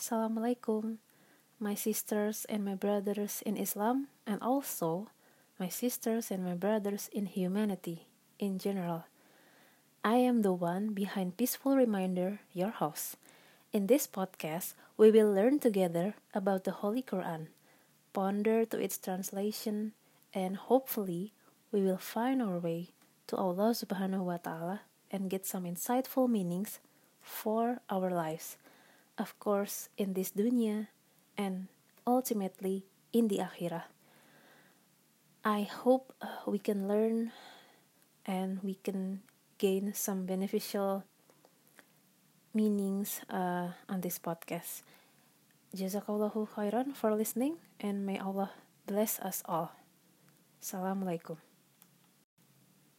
Assalamualaikum, my sisters and my brothers in Islam, and also my sisters and my brothers in humanity in general. I am the one behind Peaceful Reminder, your host. In this podcast, we will learn together about the Holy Quran, ponder to its translation, and hopefully we will find our way to Allah Subhanahu wa Ta'ala and get some insightful meanings for our lives. Of course, in this dunya and ultimately in the akhirah. I hope we can learn and we can gain some beneficial meanings uh, on this podcast. Jazakallahu khairan for listening and may Allah bless us all. Assalamualaikum.